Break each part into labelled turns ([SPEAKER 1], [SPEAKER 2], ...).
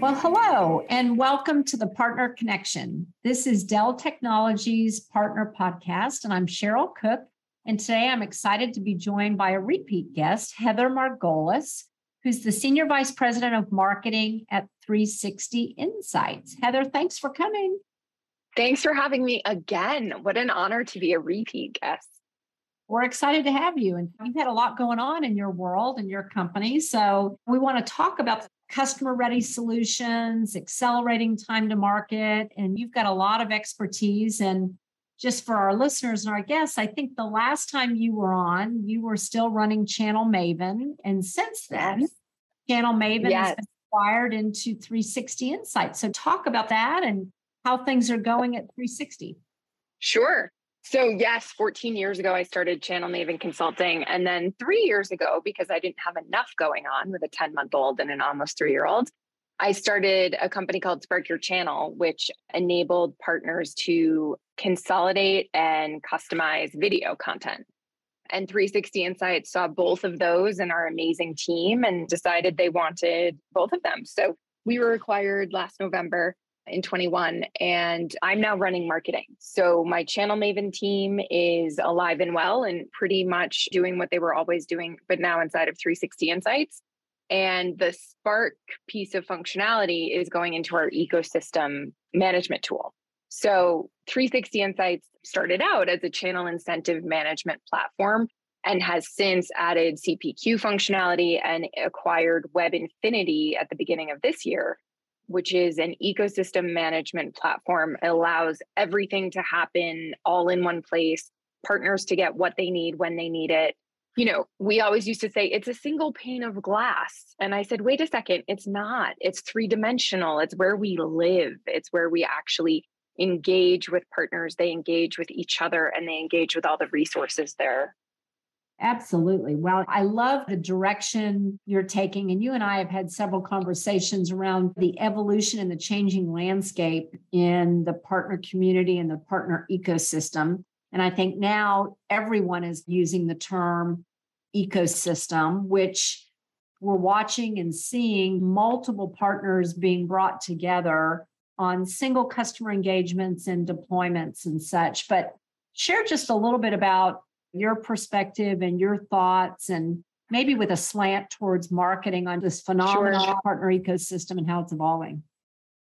[SPEAKER 1] Well, hello, and welcome to the Partner Connection. This is Dell Technologies Partner Podcast, and I'm Cheryl Cook. And today I'm excited to be joined by a repeat guest, Heather Margolis, who's the Senior Vice President of Marketing at 360 Insights. Heather, thanks for coming.
[SPEAKER 2] Thanks for having me again. What an honor to be a repeat guest.
[SPEAKER 1] We're excited to have you. And you've had a lot going on in your world and your company. So we want to talk about customer ready solutions, accelerating time to market. And you've got a lot of expertise. And just for our listeners and our guests, I think the last time you were on, you were still running Channel Maven. And since then, Channel Maven yes. has been acquired into 360 Insights. So talk about that and how things are going at 360.
[SPEAKER 2] Sure. So, yes, 14 years ago, I started Channel Maven Consulting. And then three years ago, because I didn't have enough going on with a 10 month old and an almost three year old, I started a company called Spark Your Channel, which enabled partners to consolidate and customize video content. And 360 Insights saw both of those in our amazing team and decided they wanted both of them. So we were acquired last November in 21 and I'm now running marketing. So my channel Maven team is alive and well and pretty much doing what they were always doing, but now inside of 360 Insights. And the Spark piece of functionality is going into our ecosystem management tool. So 360 Insights started out as a channel incentive management platform and has since added CPQ functionality and acquired Webinfinity at the beginning of this year which is an ecosystem management platform. It allows everything to happen all in one place, partners to get what they need when they need it. You know, we always used to say it's a single pane of glass. And I said, wait a second, it's not. It's three dimensional. It's where we live, it's where we actually engage with partners, they engage with each other, and they engage with all the resources there.
[SPEAKER 1] Absolutely. Well, I love the direction you're taking. And you and I have had several conversations around the evolution and the changing landscape in the partner community and the partner ecosystem. And I think now everyone is using the term ecosystem, which we're watching and seeing multiple partners being brought together on single customer engagements and deployments and such. But share just a little bit about your perspective and your thoughts and maybe with a slant towards marketing on this phenomenal sure. partner ecosystem and how it's evolving.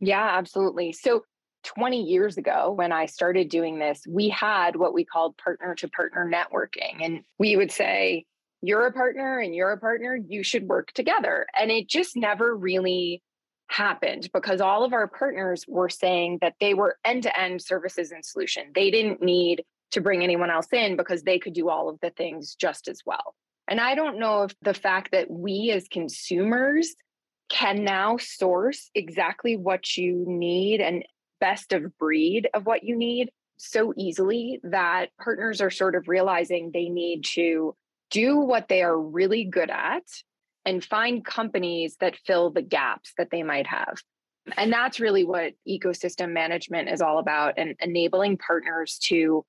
[SPEAKER 2] Yeah, absolutely. So 20 years ago, when I started doing this, we had what we called partner to partner networking. And we would say, you're a partner and you're a partner, you should work together. And it just never really happened because all of our partners were saying that they were end to end services and solution. They didn't need to bring anyone else in because they could do all of the things just as well. And I don't know if the fact that we as consumers can now source exactly what you need and best of breed of what you need so easily that partners are sort of realizing they need to do what they are really good at and find companies that fill the gaps that they might have. And that's really what ecosystem management is all about and enabling partners to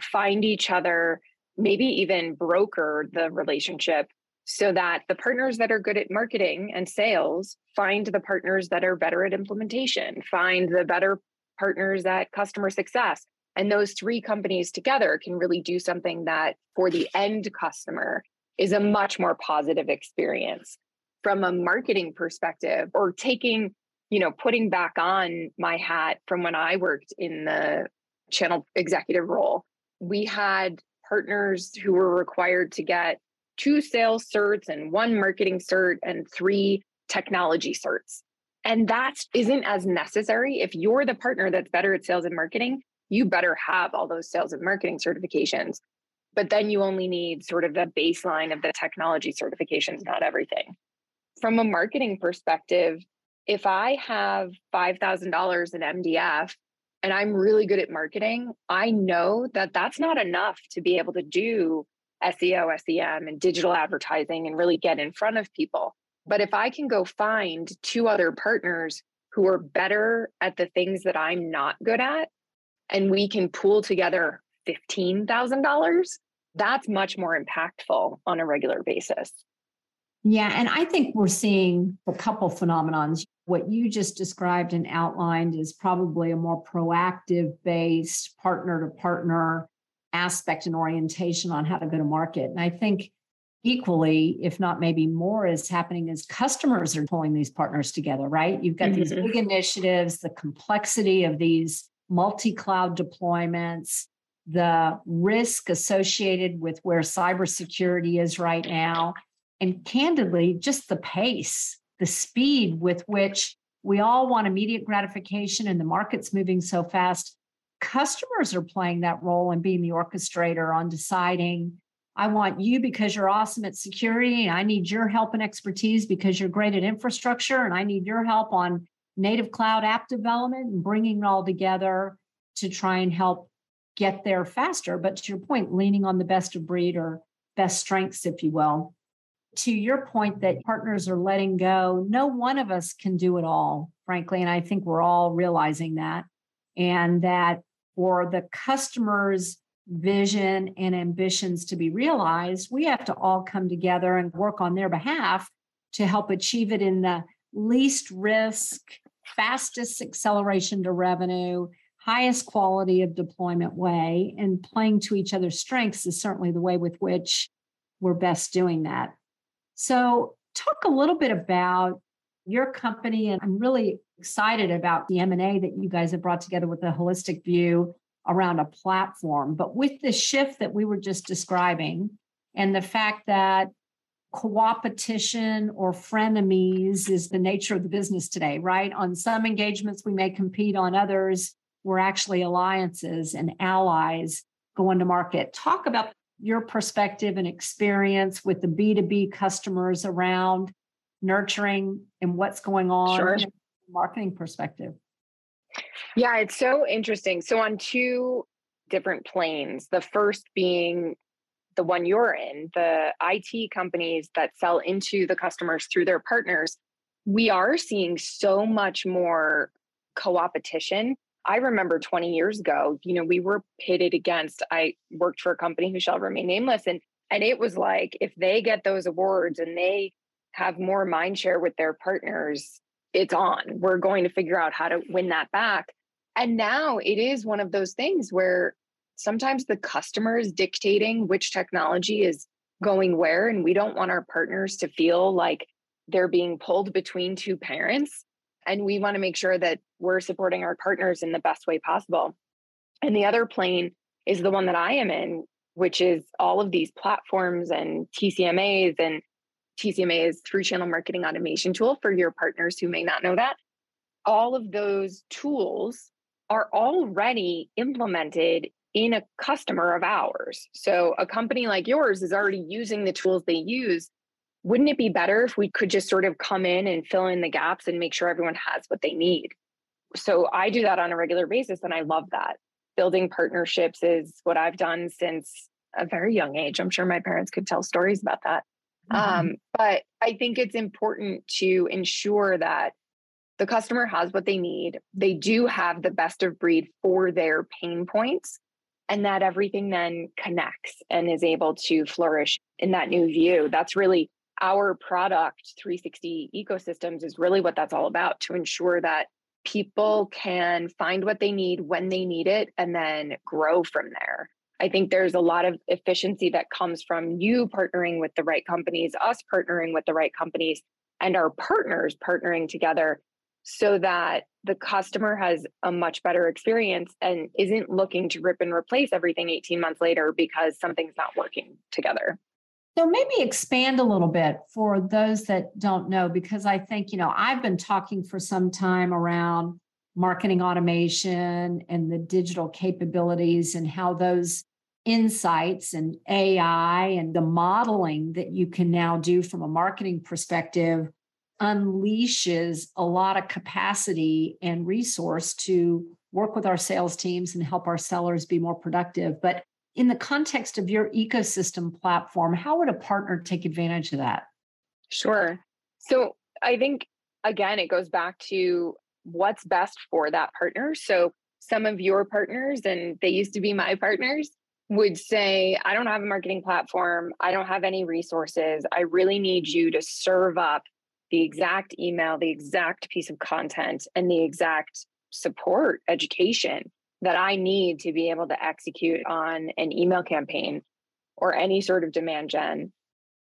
[SPEAKER 2] find each other, maybe even broker the relationship so that the partners that are good at marketing and sales find the partners that are better at implementation, find the better partners at customer success. And those three companies together can really do something that for the end customer is a much more positive experience. From a marketing perspective, or taking, you know, putting back on my hat from when I worked in the channel executive role, we had partners who were required to get two sales certs and one marketing cert and three technology certs. And that isn't as necessary. If you're the partner that's better at sales and marketing, you better have all those sales and marketing certifications. But then you only need sort of the baseline of the technology certifications, not everything. From a marketing perspective, if I have $5,000 in MDF and I'm really good at marketing, I know that that's not enough to be able to do SEO, SEM, and digital advertising and really get in front of people. But if I can go find two other partners who are better at the things that I'm not good at, and we can pool together $15,000, that's much more impactful on a regular basis.
[SPEAKER 1] Yeah, and I think we're seeing a couple phenomenons. what you just described and outlined is probably a more proactive based partner to partner aspect and orientation on how to go to market. And I think equally, if not maybe more, is happening as customers are pulling these partners together, right? You've got mm-hmm. these big initiatives, the complexity of these multi cloud deployments, the risk associated with where cybersecurity is right now, and candidly, just the pace, the speed with which we all want immediate gratification and the market's moving so fast. Customers are playing that role and being the orchestrator on deciding I want you because you're awesome at security. and I need your help and expertise because you're great at infrastructure. And I need your help on native cloud app development and bringing it all together to try and help get there faster. But to your point, leaning on the best of breed or best strengths, if you will. To your point that partners are letting go, no one of us can do it all, frankly. And I think we're all realizing that. And that for the customers vision and ambitions to be realized, we have to all come together and work on their behalf to help achieve it in the least risk, fastest acceleration to revenue, highest quality of deployment way. And playing to each other's strengths is certainly the way with which we're best doing that. So, talk a little bit about your company and I'm really excited about the M&A that you guys have brought together with the holistic view around a platform. But with the shift that we were just describing and the fact that coopetition or frenemies is the nature of the business today, right? On some engagements, we may compete, on others, we're actually alliances and allies going to market. Talk about your perspective and experience with the B2B customers around nurturing and what's going on sure. marketing perspective.
[SPEAKER 2] Yeah, it's so interesting. So, on two different planes, the first being the one you're in, the IT companies that sell into the customers through their partners, we are seeing so much more co-opetition. I remember 20 years ago, you know, we were pitted against, I worked for a company who shall remain nameless. And and it was like if they get those awards and they have more mind share with their partners, it's on. We're going to figure out how to win that back. And now it is one of those things where sometimes the customer is dictating which technology is going where. And we don't want our partners to feel like they're being pulled between two parents. And we want to make sure that we're supporting our partners in the best way possible. And the other plane is the one that I am in, which is all of these platforms and TCMAs and TCMA is through channel marketing automation tool for your partners who may not know that. All of those tools are already implemented in a customer of ours. So a company like yours is already using the tools they use. Wouldn't it be better if we could just sort of come in and fill in the gaps and make sure everyone has what they need? So I do that on a regular basis and I love that. Building partnerships is what I've done since a very young age. I'm sure my parents could tell stories about that. Mm-hmm. Um, but I think it's important to ensure that the customer has what they need. They do have the best of breed for their pain points, and that everything then connects and is able to flourish in that new view. That's really our product 360 ecosystems is really what that's all about to ensure that people can find what they need when they need it and then grow from there. I think there's a lot of efficiency that comes from you partnering with the right companies, us partnering with the right companies, and our partners partnering together so that the customer has a much better experience and isn't looking to rip and replace everything 18 months later because something's not working together.
[SPEAKER 1] So maybe expand a little bit for those that don't know, because I think, you know, I've been talking for some time around marketing automation and the digital capabilities and how those insights and AI and the modeling that you can now do from a marketing perspective unleashes a lot of capacity and resource to work with our sales teams and help our sellers be more productive. But in the context of your ecosystem platform, how would a partner take advantage of that?
[SPEAKER 2] Sure. So I think, again, it goes back to what's best for that partner. So some of your partners, and they used to be my partners, would say, I don't have a marketing platform. I don't have any resources. I really need you to serve up the exact email, the exact piece of content, and the exact support education that I need to be able to execute on an email campaign or any sort of demand gen.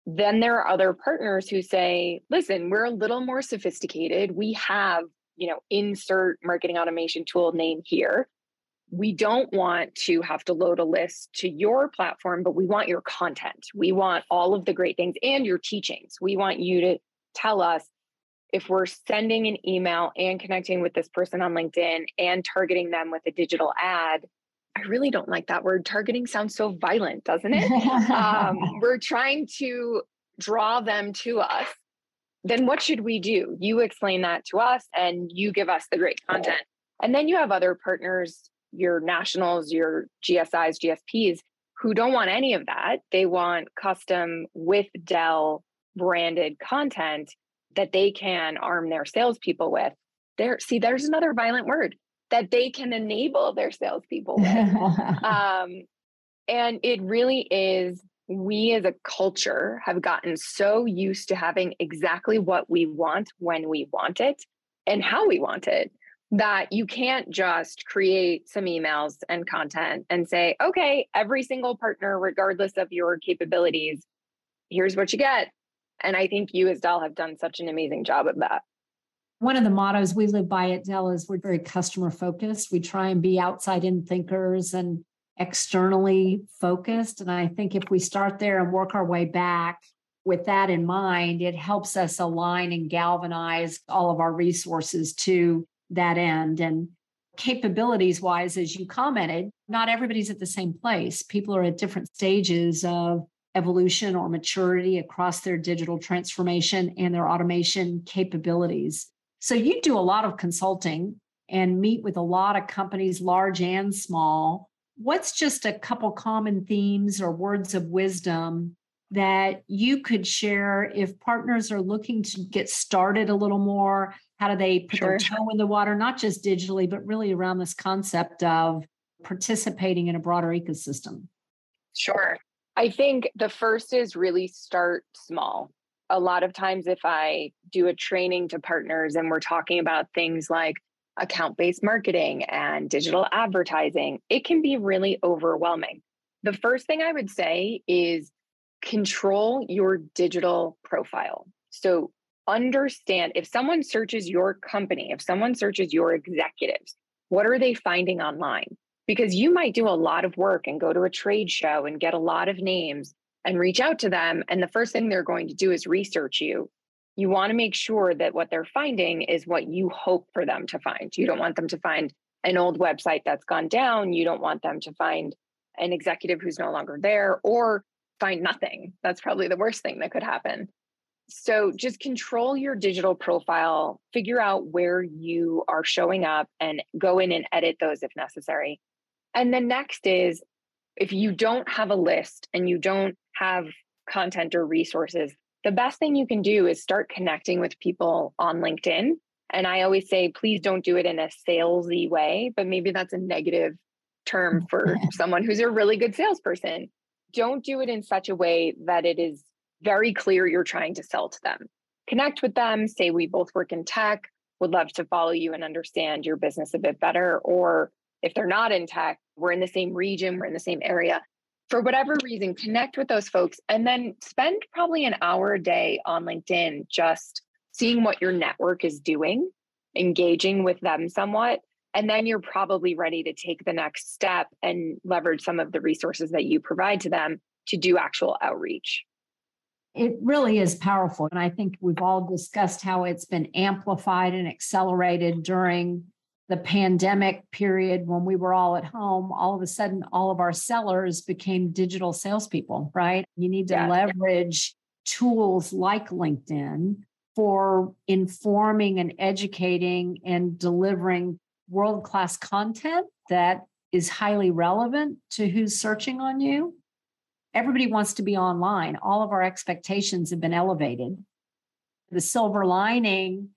[SPEAKER 2] Then there are other partners who say, listen, we're a little more sophisticated. We have, you know, insert marketing automation tool name here. We don't want to have to load a list to your platform, but we want your content. We want all of the great things and your teachings. We want you to tell us if we're sending an email and connecting with this person on LinkedIn and targeting them with a digital ad, I really don't like that word. Targeting sounds so violent, doesn't it? um, we're trying to draw them to us. Then what should we do? You explain that to us and you give us the great content. And then you have other partners, your nationals, your GSIs, GSPs, who don't want any of that. They want custom with Dell branded content that they can arm their salespeople with. There, see, there's another violent word that they can enable their salespeople with. um, and it really is, we as a culture have gotten so used to having exactly what we want when we want it and how we want it that you can't just create some emails and content and say, okay, every single partner, regardless of your capabilities, here's what you get. And I think you as Dell have done such an amazing job of that.
[SPEAKER 1] One of the mottos we live by at Dell is we're very customer focused. We try and be outside in thinkers and externally focused. And I think if we start there and work our way back with that in mind, it helps us align and galvanize all of our resources to that end. And capabilities wise, as you commented, not everybody's at the same place. People are at different stages of evolution or maturity across their digital transformation and their automation capabilities. So you do a lot of consulting and meet with a lot of companies, large and small. What's just a couple common themes or words of wisdom that you could share if partners are looking to get started a little more? How do they put sure. their toe in the water, not just digitally, but really around this concept of participating in a broader ecosystem?
[SPEAKER 2] Sure. I think the first is really start small. A lot of times, if I do a training to partners and we're talking about things like account based marketing and digital advertising, it can be really overwhelming. The first thing I would say is control your digital profile. So, understand if someone searches your company, if someone searches your executives, what are they finding online? Because you might do a lot of work and go to a trade show and get a lot of names and reach out to them. And the first thing they're going to do is research you. You want to make sure that what they're finding is what you hope for them to find. You don't want them to find an old website that's gone down. You don't want them to find an executive who's no longer there or find nothing. That's probably the worst thing that could happen. So just control your digital profile, figure out where you are showing up, and go in and edit those if necessary. And the next is if you don't have a list and you don't have content or resources, the best thing you can do is start connecting with people on LinkedIn. And I always say, please don't do it in a salesy way, but maybe that's a negative term mm, for someone who's a really good salesperson. Don't do it in such a way that it is very clear you're trying to sell to them. Connect with them, say, we both work in tech, would love to follow you and understand your business a bit better, or if they're not in tech, we're in the same region, we're in the same area. For whatever reason, connect with those folks and then spend probably an hour a day on LinkedIn just seeing what your network is doing, engaging with them somewhat. And then you're probably ready to take the next step and leverage some of the resources that you provide to them to do actual outreach.
[SPEAKER 1] It really is powerful. And I think we've all discussed how it's been amplified and accelerated during the pandemic period when we were all at home, all of a sudden, all of our sellers became digital salespeople, right? You need to yeah. leverage tools like LinkedIn for informing and educating and delivering world class content that is highly relevant to who's searching on you. Everybody wants to be online. All of our expectations have been elevated. The silver lining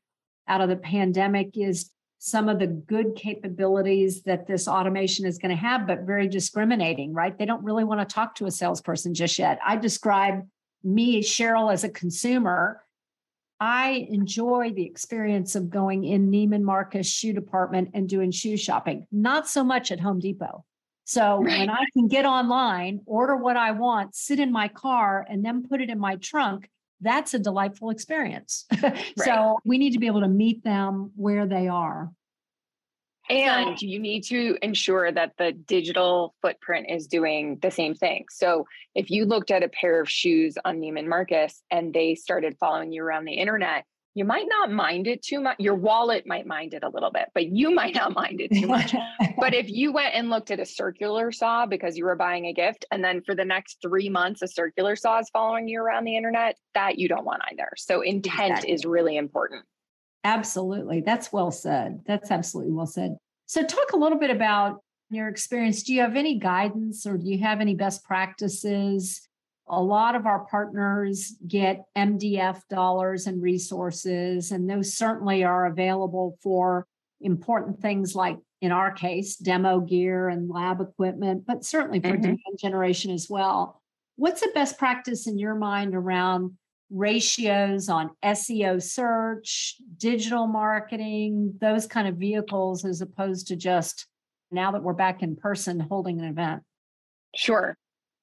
[SPEAKER 1] out of the pandemic is some of the good capabilities that this automation is going to have, but very discriminating, right? They don't really want to talk to a salesperson just yet. I describe me, Cheryl, as a consumer. I enjoy the experience of going in Neiman Marcus shoe department and doing shoe shopping, not so much at Home Depot. So right. when I can get online, order what I want, sit in my car, and then put it in my trunk, that's a delightful experience. right. So we need to be able to meet them where they are.
[SPEAKER 2] And you need to ensure that the digital footprint is doing the same thing. So if you looked at a pair of shoes on Neiman Marcus and they started following you around the internet, you might not mind it too much. Your wallet might mind it a little bit, but you might not mind it too much. but if you went and looked at a circular saw because you were buying a gift, and then for the next three months, a circular saw is following you around the internet, that you don't want either. So intent exactly. is really important.
[SPEAKER 1] Absolutely. That's well said. That's absolutely well said. So, talk a little bit about your experience. Do you have any guidance or do you have any best practices a lot of our partners get MDF dollars and resources, and those certainly are available for important things like, in our case, demo gear and lab equipment, but certainly for mm-hmm. demand generation as well. What's the best practice in your mind around ratios on SEO search, digital marketing, those kind of vehicles, as opposed to just now that we're back in person holding an event?
[SPEAKER 2] Sure.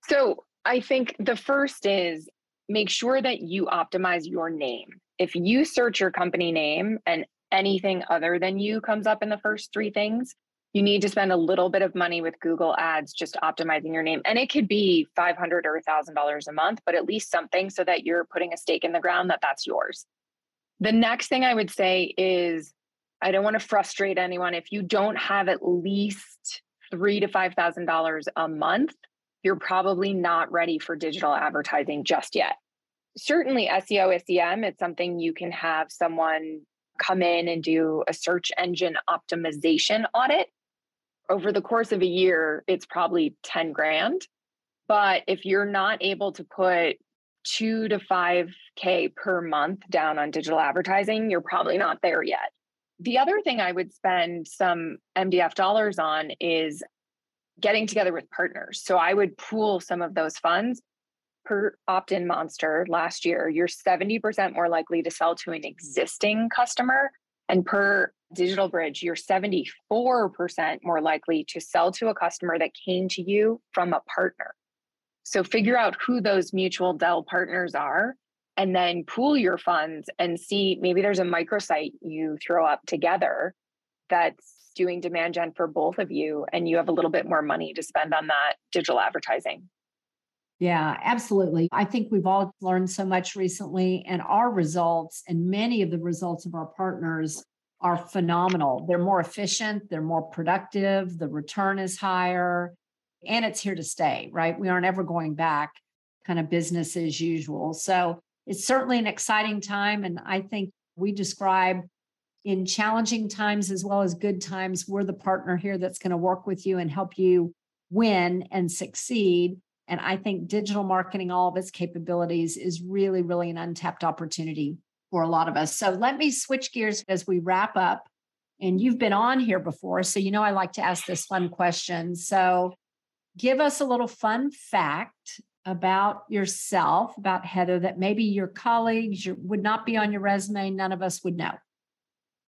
[SPEAKER 2] So I think the first is make sure that you optimize your name. If you search your company name and anything other than you comes up in the first three things, you need to spend a little bit of money with Google Ads just optimizing your name. And it could be 500 or $1,000 a month, but at least something so that you're putting a stake in the ground that that's yours. The next thing I would say is I don't want to frustrate anyone. If you don't have at least three to $5,000 a month, you're probably not ready for digital advertising just yet. Certainly, SEO, SEM, it's something you can have someone come in and do a search engine optimization audit. Over the course of a year, it's probably 10 grand. But if you're not able to put two to 5K per month down on digital advertising, you're probably not there yet. The other thing I would spend some MDF dollars on is getting together with partners. So I would pool some of those funds per OptinMonster last year. You're 70% more likely to sell to an existing customer. And per Digital Bridge, you're 74% more likely to sell to a customer that came to you from a partner. So figure out who those mutual Dell partners are and then pool your funds and see maybe there's a microsite you throw up together that's doing demand gen for both of you and you have a little bit more money to spend on that digital advertising.
[SPEAKER 1] Yeah, absolutely. I think we've all learned so much recently, and our results and many of the results of our partners are phenomenal. They're more efficient, they're more productive, the return is higher, and it's here to stay, right? We aren't ever going back, kind of business as usual. So it's certainly an exciting time. And I think we describe in challenging times as well as good times, we're the partner here that's going to work with you and help you win and succeed. And I think digital marketing, all of its capabilities, is really, really an untapped opportunity for a lot of us. So let me switch gears as we wrap up. And you've been on here before, so you know I like to ask this fun question. So give us a little fun fact about yourself, about Heather, that maybe your colleagues would not be on your resume, none of us would know.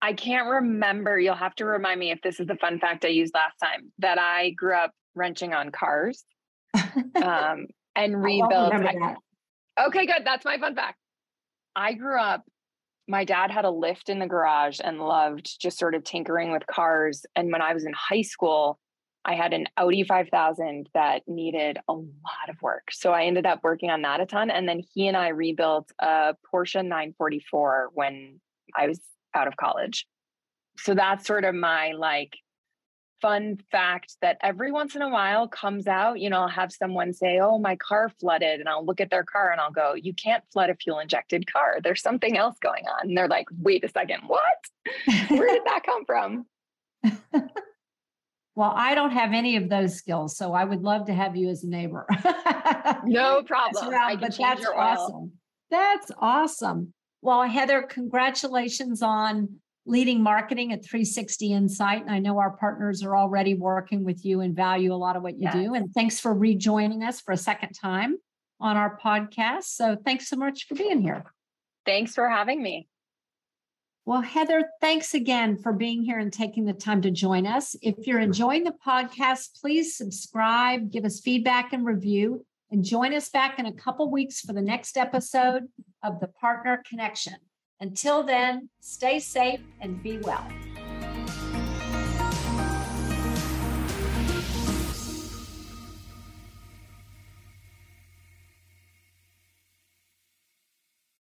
[SPEAKER 2] I can't remember. You'll have to remind me if this is the fun fact I used last time that I grew up wrenching on cars um, and rebuilt. I, okay, good. That's my fun fact. I grew up, my dad had a lift in the garage and loved just sort of tinkering with cars. And when I was in high school, I had an Audi 5000 that needed a lot of work. So I ended up working on that a ton. And then he and I rebuilt a Porsche 944 when I was out of college. So that's sort of my like fun fact that every once in a while comes out. You know, I'll have someone say, Oh, my car flooded. And I'll look at their car and I'll go, You can't flood a fuel injected car. There's something else going on. And they're like, Wait a second, what? Where did that come from?
[SPEAKER 1] Well, I don't have any of those skills, so I would love to have you as a neighbor.
[SPEAKER 2] no problem.
[SPEAKER 1] Around, but that's awesome. That's awesome. Well, Heather, congratulations on leading marketing at 360 Insight. And I know our partners are already working with you and value a lot of what you yes. do. And thanks for rejoining us for a second time on our podcast. So thanks so much for being here.
[SPEAKER 2] Thanks for having me.
[SPEAKER 1] Well, Heather, thanks again for being here and taking the time to join us. If you're enjoying the podcast, please subscribe, give us feedback and review, and join us back in a couple weeks for the next episode of the Partner Connection. Until then, stay safe and be well.